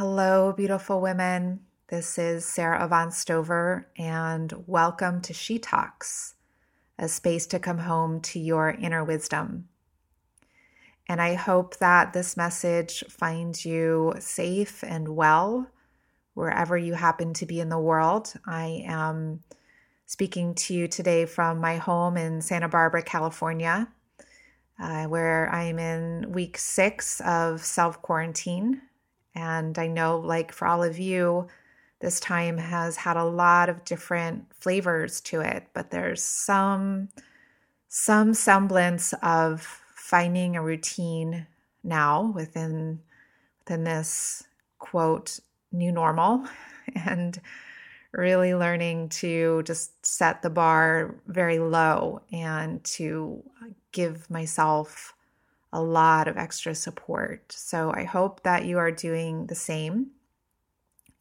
Hello, beautiful women. This is Sarah Avant Stover, and welcome to She Talks, a space to come home to your inner wisdom. And I hope that this message finds you safe and well wherever you happen to be in the world. I am speaking to you today from my home in Santa Barbara, California, uh, where I am in week six of self quarantine and I know, like for all of you, this time has had a lot of different flavors to it, but there's some some semblance of finding a routine now within within this quote new normal and really learning to just set the bar very low and to give myself a lot of extra support. So I hope that you are doing the same.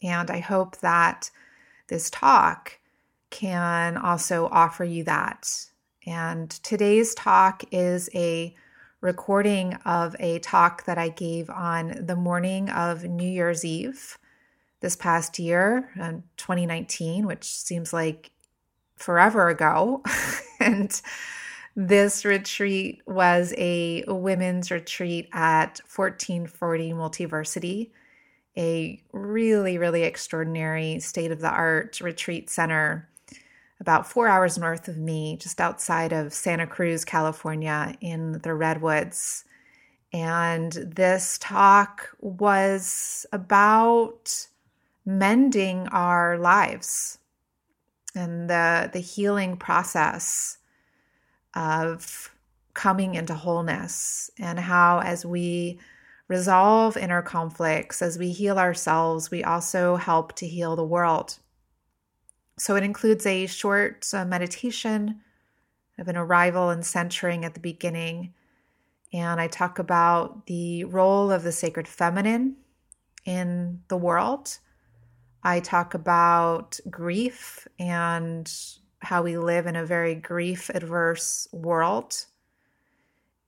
And I hope that this talk can also offer you that. And today's talk is a recording of a talk that I gave on the morning of New Year's Eve this past year, uh, 2019, which seems like forever ago. and this retreat was a women's retreat at 1440 Multiversity, a really, really extraordinary state of the art retreat center about four hours north of me, just outside of Santa Cruz, California, in the Redwoods. And this talk was about mending our lives and the, the healing process of coming into wholeness and how, as we resolve inner conflicts, as we heal ourselves, we also help to heal the world. So it includes a short uh, meditation of an arrival and centering at the beginning. And I talk about the role of the sacred feminine in the world. I talk about grief and how we live in a very grief adverse world.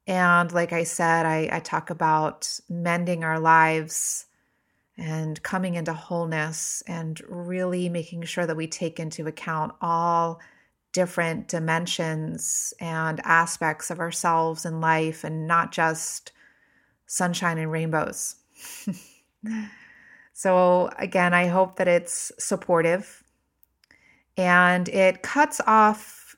And like I said, I, I talk about mending our lives and coming into wholeness and really making sure that we take into account all different dimensions and aspects of ourselves and life and not just sunshine and rainbows. so, again, I hope that it's supportive and it cuts off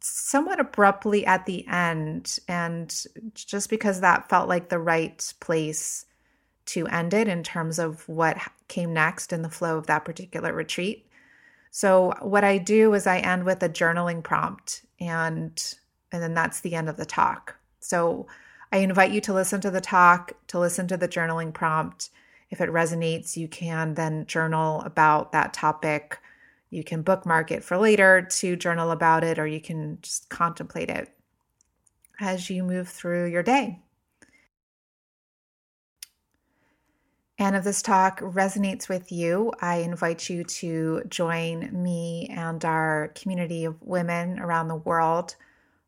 somewhat abruptly at the end. And just because that felt like the right place to end it in terms of what came next in the flow of that particular retreat. So what I do is I end with a journaling prompt and and then that's the end of the talk. So I invite you to listen to the talk, to listen to the journaling prompt. If it resonates, you can then journal about that topic. You can bookmark it for later to journal about it, or you can just contemplate it as you move through your day. And if this talk resonates with you, I invite you to join me and our community of women around the world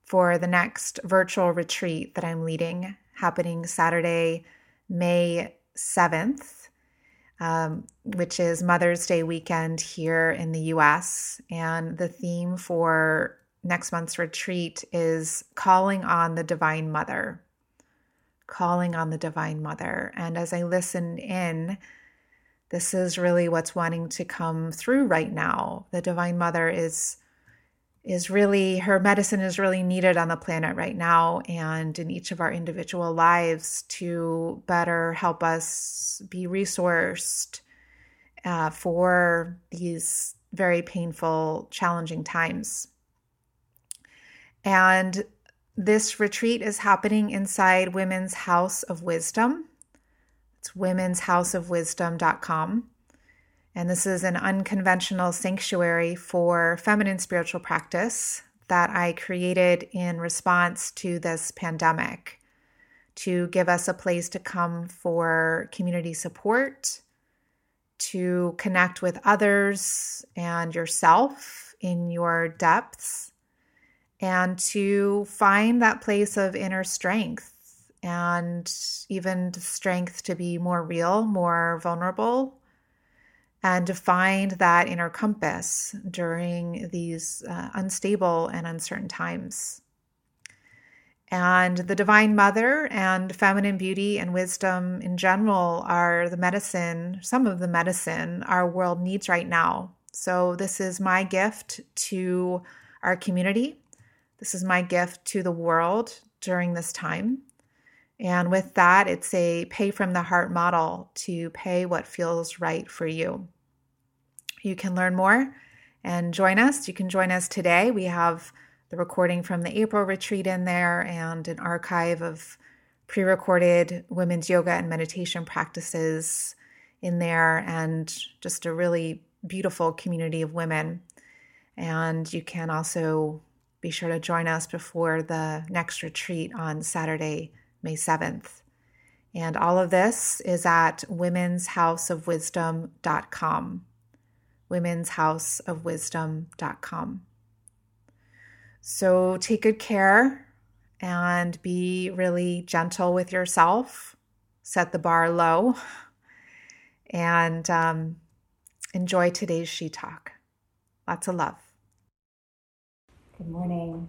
for the next virtual retreat that I'm leading, happening Saturday, May 7th, um, which is Mother's Day weekend here in the US. And the theme for next month's retreat is calling on the Divine Mother calling on the Divine Mother. And as I listen in, this is really what's wanting to come through right now. The Divine Mother is is really her medicine is really needed on the planet right now and in each of our individual lives to better help us be resourced uh, for these very painful, challenging times. And this retreat is happening inside Women's House of Wisdom. It's women'shouseofwisdom.com. And this is an unconventional sanctuary for feminine spiritual practice that I created in response to this pandemic to give us a place to come for community support, to connect with others and yourself in your depths and to find that place of inner strength and even strength to be more real, more vulnerable, and to find that inner compass during these uh, unstable and uncertain times. And the Divine Mother and feminine beauty and wisdom in general are the medicine, some of the medicine our world needs right now. So, this is my gift to our community this is my gift to the world during this time. And with that, it's a pay from the heart model to pay what feels right for you. You can learn more and join us. You can join us today. We have the recording from the April retreat in there and an archive of pre recorded women's yoga and meditation practices in there, and just a really beautiful community of women. And you can also be sure to join us before the next retreat on Saturday, May 7th. And all of this is at women'shouseofwisdom.com. Women'shouseofwisdom.com. So take good care and be really gentle with yourself. Set the bar low and um, enjoy today's She Talk. Lots of love. Good morning.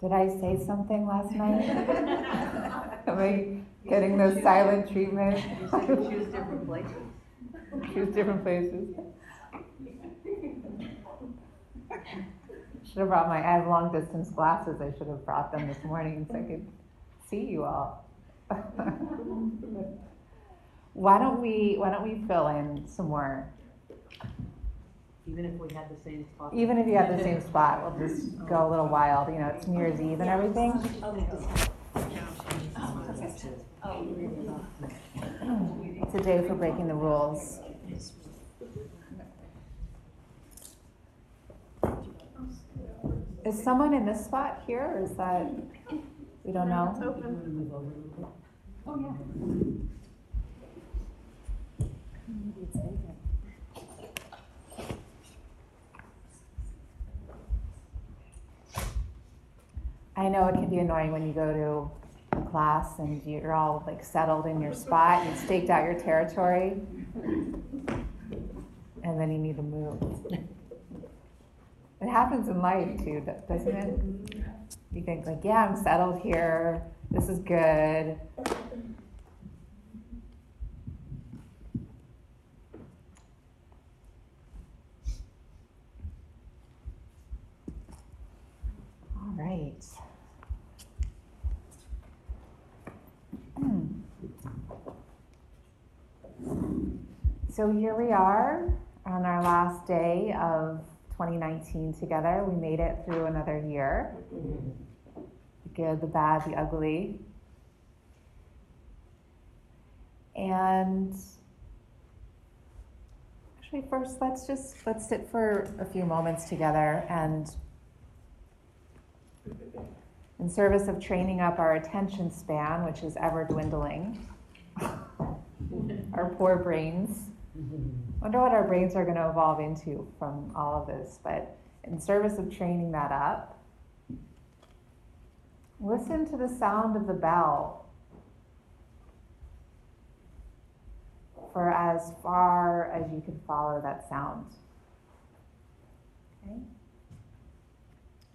Did I say something last night? Am I getting the silent treatment? You choose different places. Choose different places. Should have brought my, I have long distance glasses. I should have brought them this morning so I could see you all. why don't we, why don't we fill in some more even if we had the same spot. Even if you have the same spot, we'll just go a little wild. You know, it's New Year's Eve and everything. It's a day for breaking the rules. Is someone in this spot here, or is that we don't know? Oh yeah. I know it can be annoying when you go to class and you're all like settled in your spot, you've staked out your territory, and then you need to move. It happens in life too, doesn't it? You think like, yeah, I'm settled here. This is good. All right. Hmm. So here we are on our last day of 2019 together. We made it through another year the good, the bad, the ugly. And actually, first, let's just let's sit for a few moments together and in service of training up our attention span, which is ever dwindling, our poor brains. I wonder what our brains are going to evolve into from all of this, but in service of training that up, listen to the sound of the bell for as far as you can follow that sound. Okay?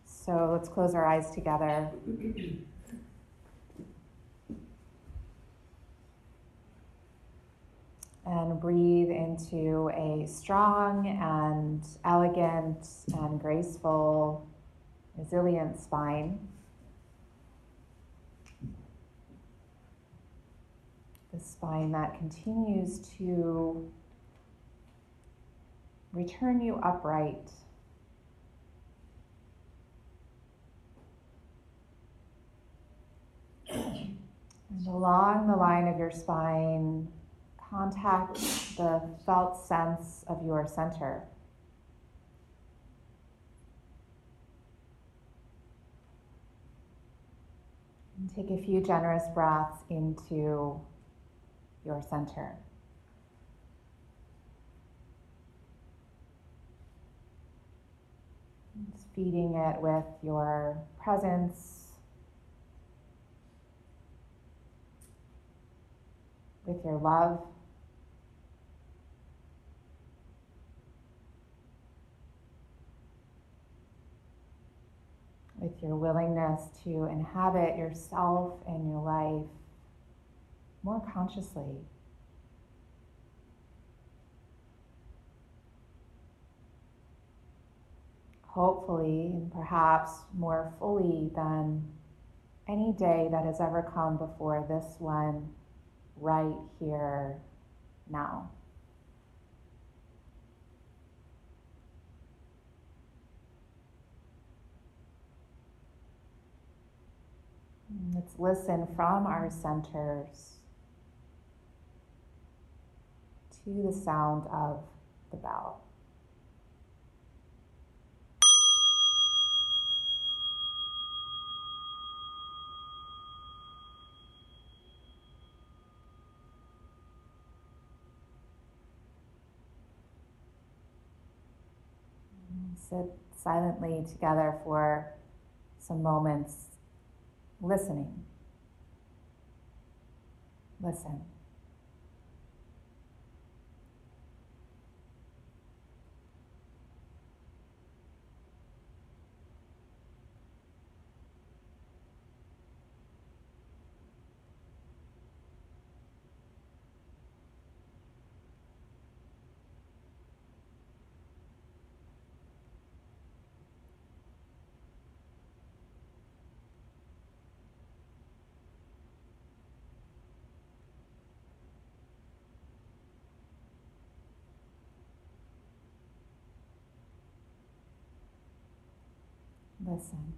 So let's close our eyes together. And breathe into a strong and elegant and graceful, resilient spine. The spine that continues to return you upright. And along the line of your spine, contact the felt sense of your center. And take a few generous breaths into your center. Just feeding it with your presence, with your love. With your willingness to inhabit yourself and your life more consciously. Hopefully, and perhaps more fully than any day that has ever come before this one, right here, now. Mm, let's listen from our centers to the sound of the bell. Mm, sit silently together for some moments listening. Listen. Listen.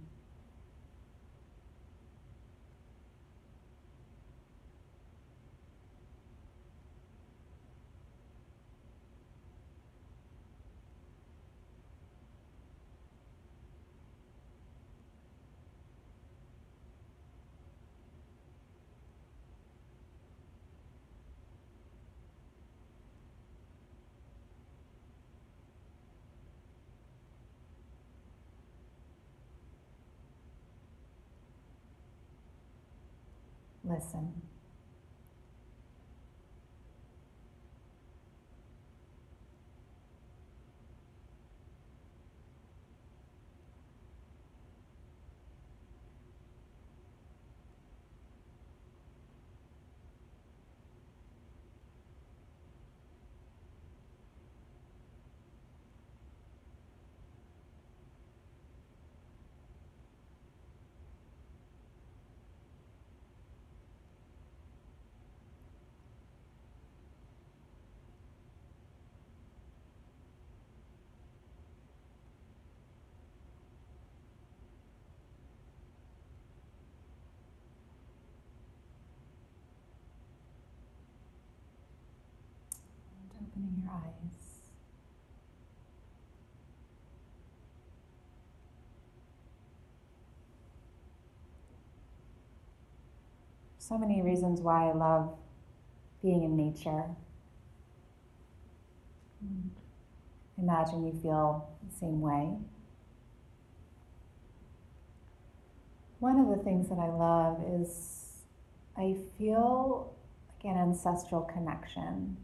Listen. Your eyes. So many reasons why I love being in nature. Imagine you feel the same way. One of the things that I love is I feel like an ancestral connection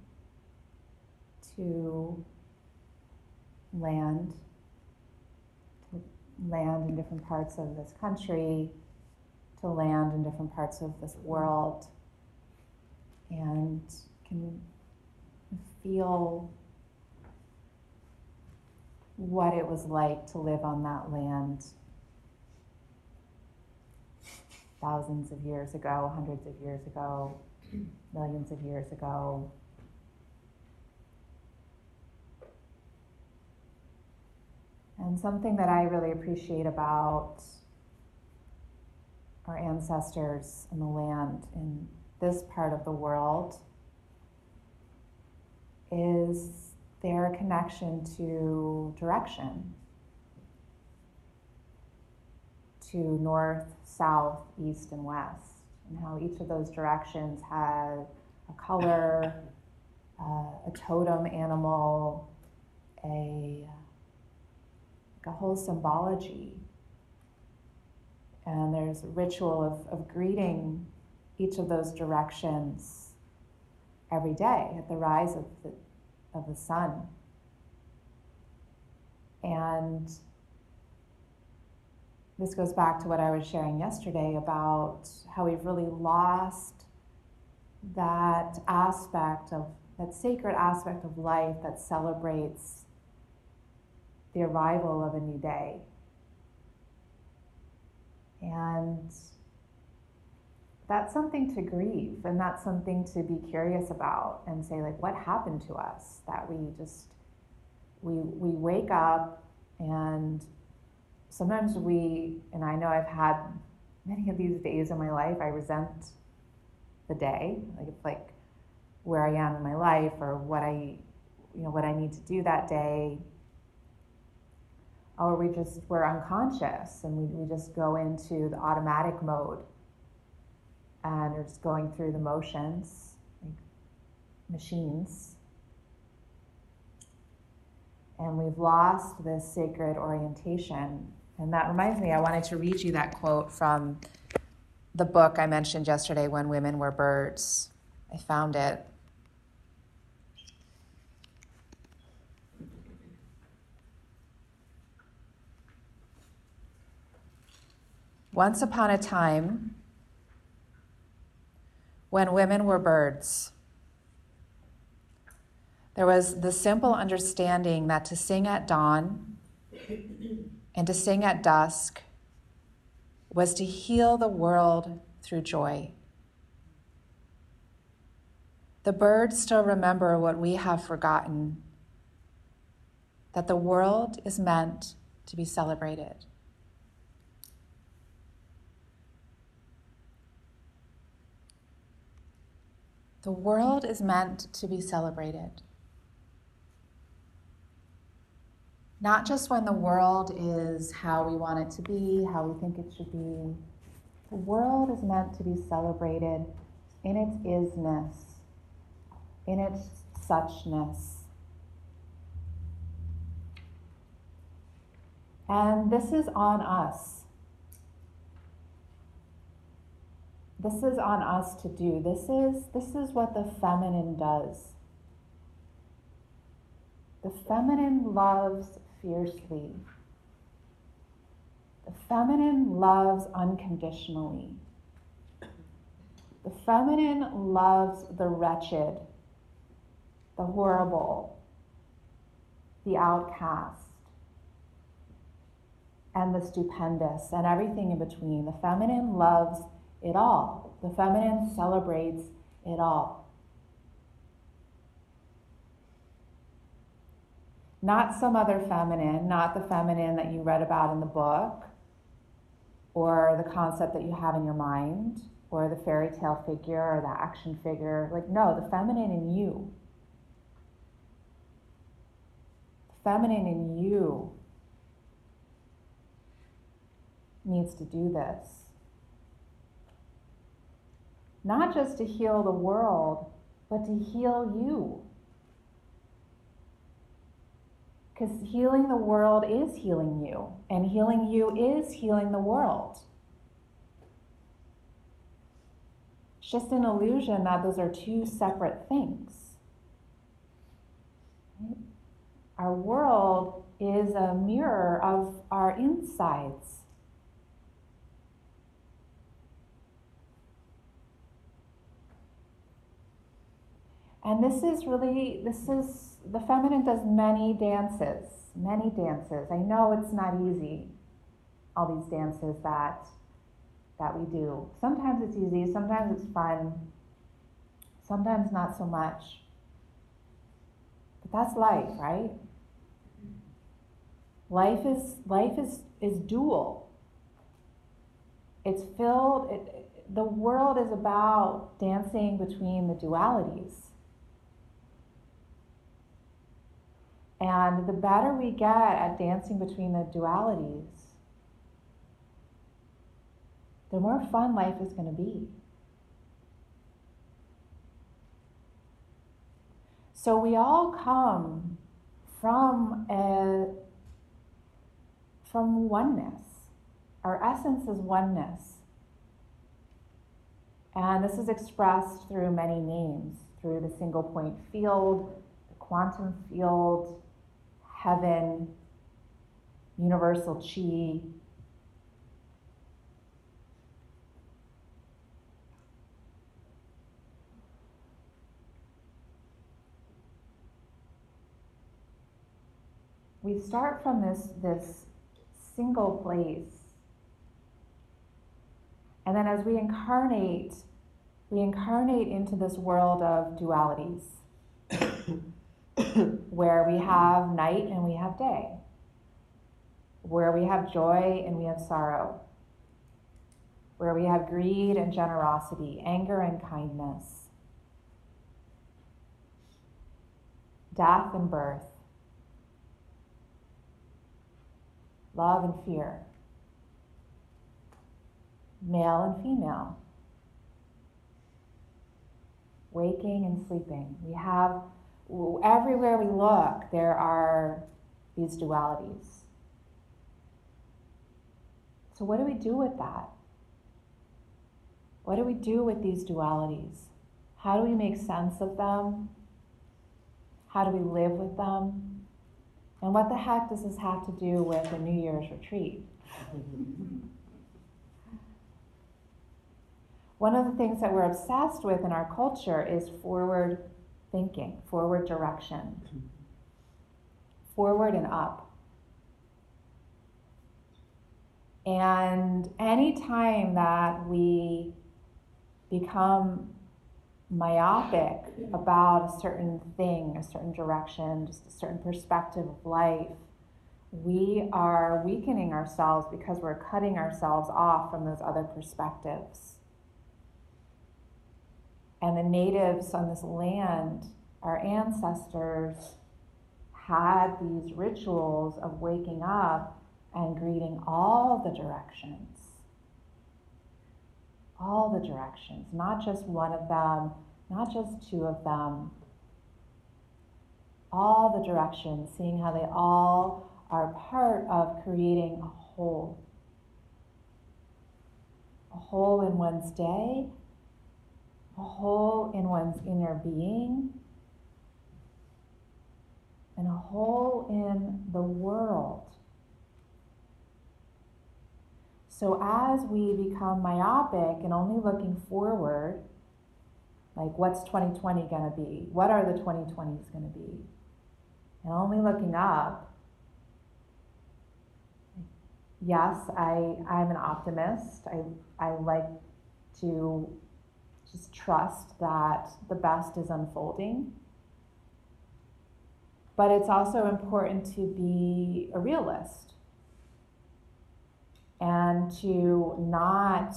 to land, to land in different parts of this country, to land in different parts of this world, and can feel what it was like to live on that land thousands of years ago, hundreds of years ago, millions of years ago. And something that I really appreciate about our ancestors and the land in this part of the world is their connection to direction, to north, south, east, and west, and how each of those directions had a color, uh, a totem animal, a, like a whole symbology. And there's a ritual of, of greeting each of those directions every day at the rise of the, of the sun. And this goes back to what I was sharing yesterday about how we've really lost that aspect of that sacred aspect of life that celebrates the arrival of a new day. And that's something to grieve and that's something to be curious about and say like what happened to us that we just we we wake up and sometimes we and I know I've had many of these days in my life I resent the day like it's like where I am in my life or what I you know what I need to do that day or we just we're unconscious and we, we just go into the automatic mode and are just going through the motions, like machines. And we've lost this sacred orientation. And that reminds me, I wanted to read you that quote from the book I mentioned yesterday, When Women Were Birds. I found it. Once upon a time, when women were birds. There was the simple understanding that to sing at dawn and to sing at dusk was to heal the world through joy. The birds still remember what we have forgotten that the world is meant to be celebrated. The world is meant to be celebrated. Not just when the world is how we want it to be, how we think it should be. The world is meant to be celebrated in its isness, in its suchness. And this is on us. This is on us to do. This is, this is what the feminine does. The feminine loves fiercely. The feminine loves unconditionally. The feminine loves the wretched, the horrible, the outcast, and the stupendous, and everything in between. The feminine loves it all. The feminine celebrates it all. Not some other feminine, not the feminine that you read about in the book, or the concept that you have in your mind, or the fairy tale figure, or the action figure. Like, no, the feminine in you. The feminine in you needs to do this. Not just to heal the world, but to heal you. Because healing the world is healing you, and healing you is healing the world. It's just an illusion that those are two separate things. Our world is a mirror of our insides. And this is really, this is, the feminine does many dances, many dances. I know it's not easy, all these dances that, that we do. Sometimes it's easy, sometimes it's fun, sometimes not so much. But that's life, right? Life is, life is, is dual. It's filled, it, the world is about dancing between the dualities. And the better we get at dancing between the dualities, the more fun life is going to be. So we all come from a from oneness. Our essence is oneness. And this is expressed through many names, through the single point field, the quantum field, heaven, universal chi. We start from this, this single place. And then as we incarnate, we incarnate into this world of dualities. where we have night and we have day, where we have joy and we have sorrow, where we have greed and generosity, anger and kindness, death and birth, love and fear, male and female, waking and sleeping. We have everywhere we look, there are these dualities. So, what do we do with that? What do we do with these dualities? How do we make sense of them? How do we live with them? And what the heck does this have to do with a New Year's retreat? One of the things that we're obsessed with in our culture is forward thinking, forward direction, forward and up. And anytime that we become myopic about a certain thing, a certain direction, just a certain perspective of life, we are weakening ourselves because we're cutting ourselves off from those other perspectives. And the natives on this land, our ancestors, had these rituals of waking up and greeting all the directions. All the directions, not just one of them, not just two of them. All the directions, seeing how they all are part of creating a whole. A whole in one's day a whole in one's inner being, and a whole in the world. So, as we become myopic and only looking forward, like what's 2020 going to be? What are the 2020s going to be? And only looking up, yes, I, I'm an optimist. I, I like to just trust that the best is unfolding. But it's also important to be a realist and to not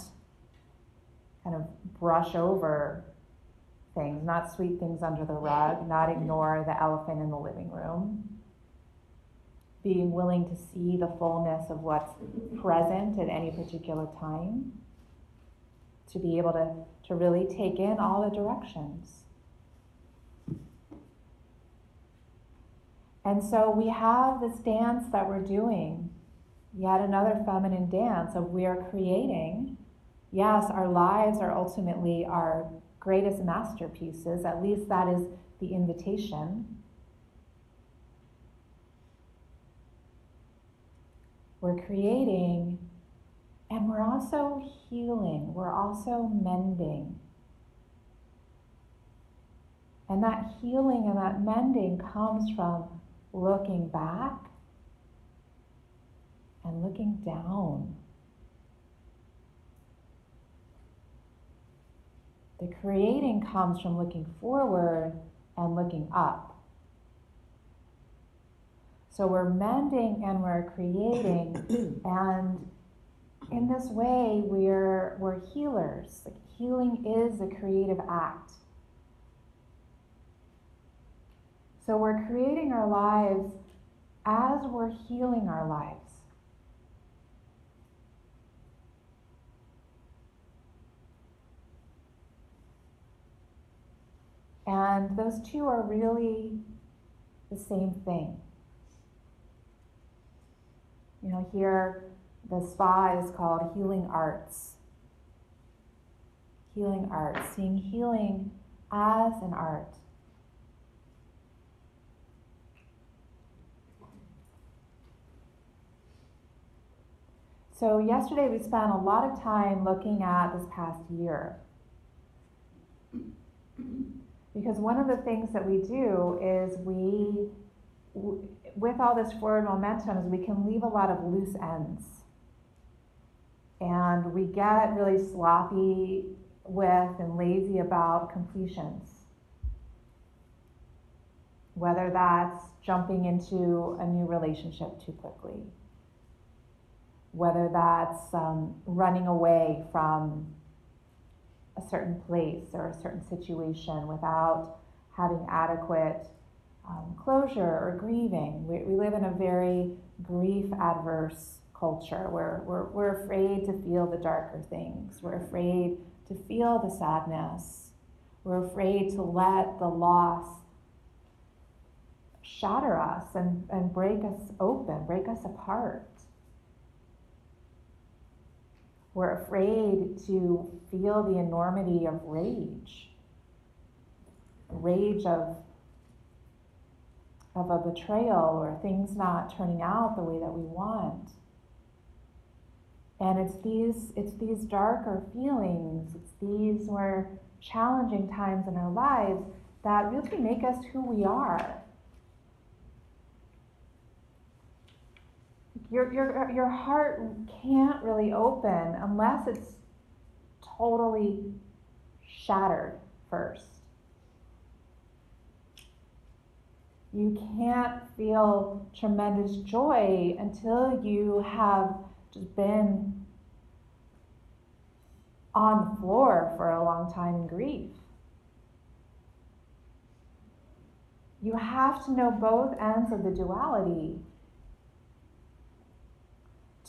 kind of brush over things, not sweep things under the rug, not ignore the elephant in the living room. being willing to see the fullness of what's present at any particular time, to be able to, to really take in all the directions. And so we have this dance that we're doing, yet another feminine dance of we are creating. Yes, our lives are ultimately our greatest masterpieces, at least that is the invitation. We're creating and we're also healing, we're also mending. And that healing and that mending comes from looking back and looking down. The creating comes from looking forward and looking up. So we're mending and we're creating, and in this way, we're, we're healers. Like healing is a creative act. So we're creating our lives as we're healing our lives. And those two are really the same thing. You know, here the spa is called Healing Arts. Healing Arts, seeing healing as an art. So, yesterday we spent a lot of time looking at this past year. Because one of the things that we do is we, with all this forward momentum, is we can leave a lot of loose ends. And we get really sloppy with and lazy about completions. Whether that's jumping into a new relationship too quickly whether that's um, running away from a certain place or a certain situation without having adequate um, closure or grieving. We, we live in a very grief adverse culture where we're, we're afraid to feel the darker things, we're afraid to feel the sadness, we're afraid to let the loss shatter us and, and break us open, break us apart. We're afraid to feel the enormity of rage, rage of, of a betrayal or things not turning out the way that we want. And it's these, it's these darker feelings, it's these more challenging times in our lives that really make us who we are. your, your, your heart can't really open unless it's totally shattered first. You can't feel tremendous joy until you have just been on the floor for a long time in grief. You have to know both ends of the duality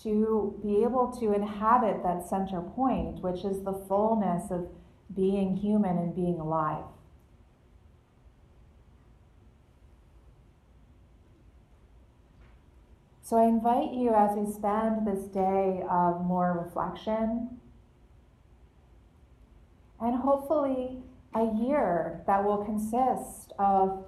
to be able to inhabit that center point, which is the fullness of being human and being alive. So I invite you as we spend this day of more reflection and hopefully a year that will consist of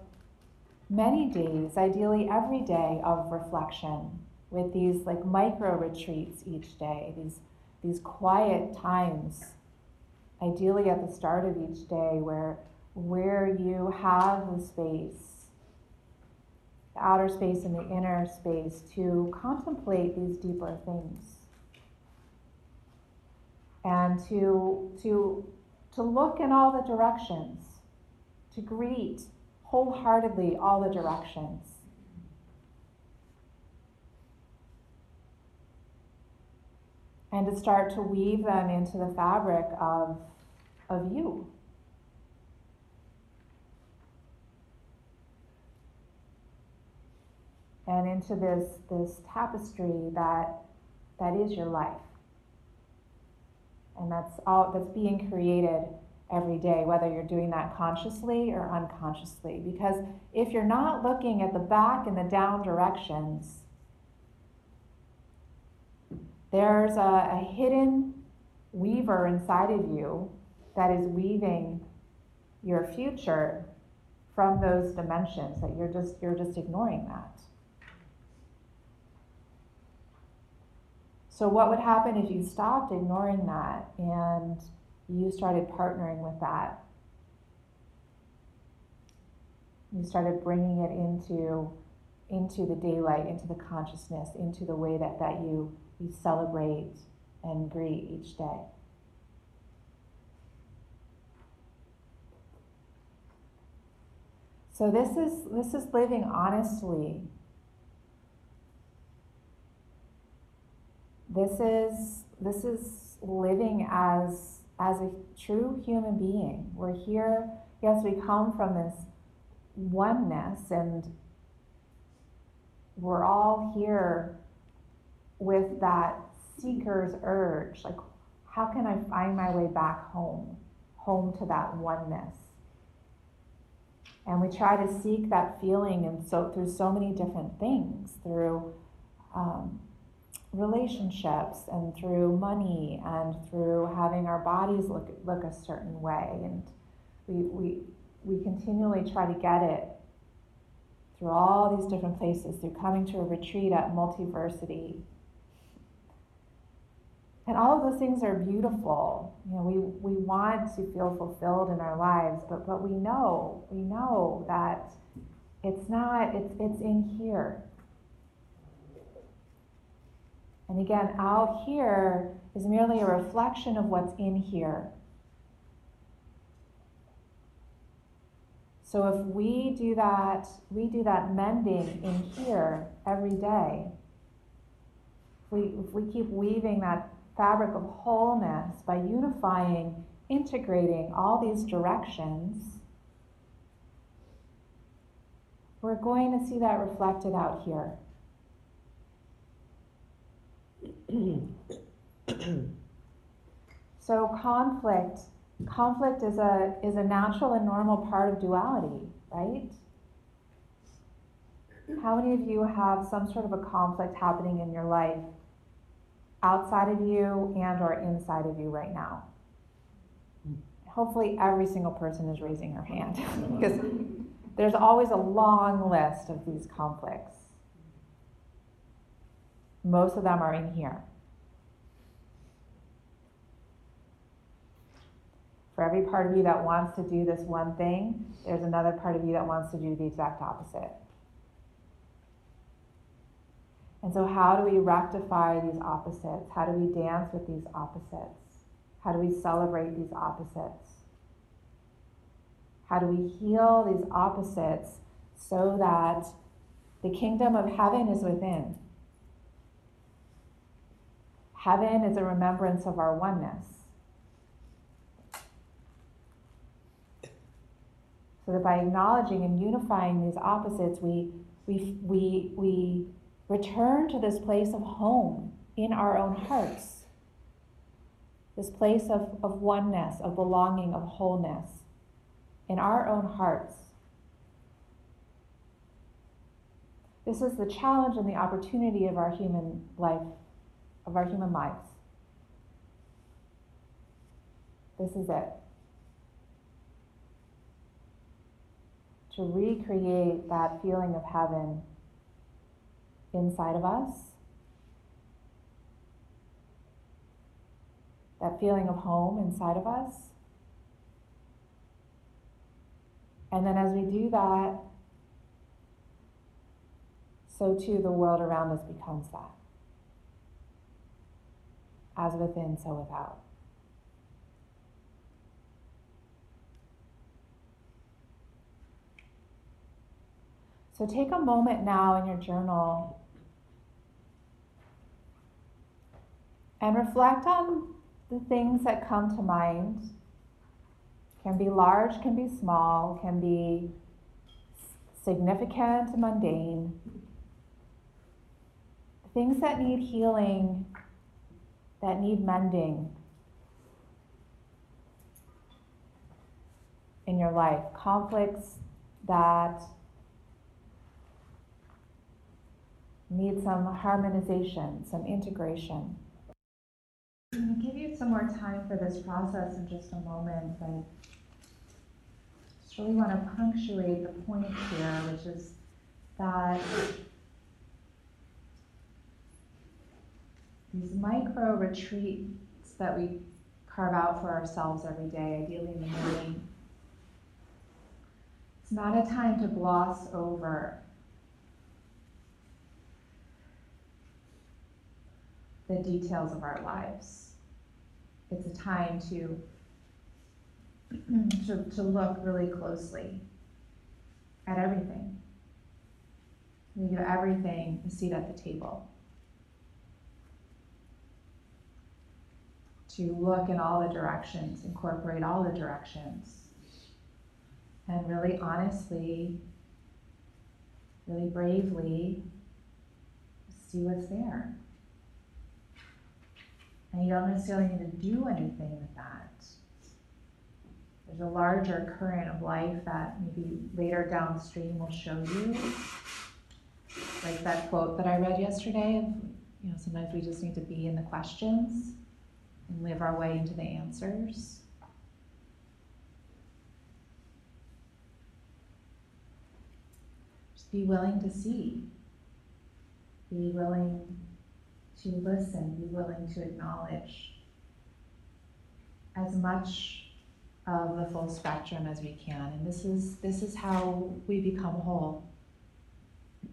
many days, ideally every day, of reflection with these like micro retreats each day, these, these quiet times, ideally at the start of each day, where, where you have the space, the outer space and the inner space to contemplate these deeper things. And to, to, to look in all the directions, to greet wholeheartedly all the directions and to start to weave them into the fabric of, of you. And into this, this tapestry that, that is your life. And that's all that's being created every day, whether you're doing that consciously or unconsciously. Because if you're not looking at the back and the down directions, there's a, a hidden weaver inside of you that is weaving your future from those dimensions that you're just you're just ignoring that. So what would happen if you stopped ignoring that and you started partnering with that? You started bringing it into into the daylight, into the consciousness, into the way that, that you, you celebrate and greet each day. So this is this is living honestly. This is this is living as as a true human being. We're here, yes, we come from this oneness and we're all here with that seeker's urge like how can I find my way back home, home to that oneness? And we try to seek that feeling and so through so many different things, through um, relationships and through money and through having our bodies look look a certain way. And we we we continually try to get it through all these different places, through coming to a retreat at Multiversity, and all of those things are beautiful. You know, we, we want to feel fulfilled in our lives, but, but we know, we know that it's not, it's, it's in here. And again, out here is merely a reflection of what's in here. So if we do that, we do that mending in here every day. If we, if we keep weaving that fabric of wholeness by unifying, integrating all these directions, we're going to see that reflected out here. So conflict conflict is a is a natural and normal part of duality, right? How many of you have some sort of a conflict happening in your life outside of you and or inside of you right now? Hopefully every single person is raising their hand because there's always a long list of these conflicts. Most of them are in here. For every part of you that wants to do this one thing, there's another part of you that wants to do the exact opposite. And so, how do we rectify these opposites? How do we dance with these opposites? How do we celebrate these opposites? How do we heal these opposites so that the kingdom of heaven is within? Heaven is a remembrance of our oneness. So that by acknowledging and unifying these opposites, we, we, we, we return to this place of home in our own hearts, this place of, of oneness, of belonging, of wholeness in our own hearts. This is the challenge and the opportunity of our human life, of our human lives. This is it. To recreate that feeling of heaven inside of us. That feeling of home inside of us. And then as we do that, so too the world around us becomes that. As within, so without. So take a moment now in your journal and reflect on the things that come to mind. Can be large, can be small, can be significant, mundane. things that need healing, that need mending in your life, conflicts that need some harmonization, some integration. I'm going to give you some more time for this process in just a moment, but just really want to punctuate the point here, which is that these micro retreats that we carve out for ourselves every day, ideally in the morning, it's not a time to gloss over the details of our lives. It's a time to, to, to look really closely at everything. We do everything a seat at the table. To look in all the directions, incorporate all the directions, and really honestly, really bravely see what's there. And you don't necessarily need to do anything with that. There's a larger current of life that maybe later downstream will show you. Like that quote that I read yesterday of, you know, sometimes we just need to be in the questions and live our way into the answers. Just be willing to see. Be willing to listen, be willing to acknowledge as much of the full spectrum as we can. And this is this is how we become whole.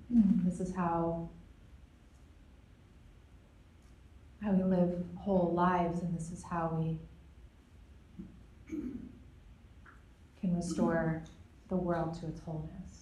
This is how how we live whole lives, and this is how we can restore the world to its wholeness.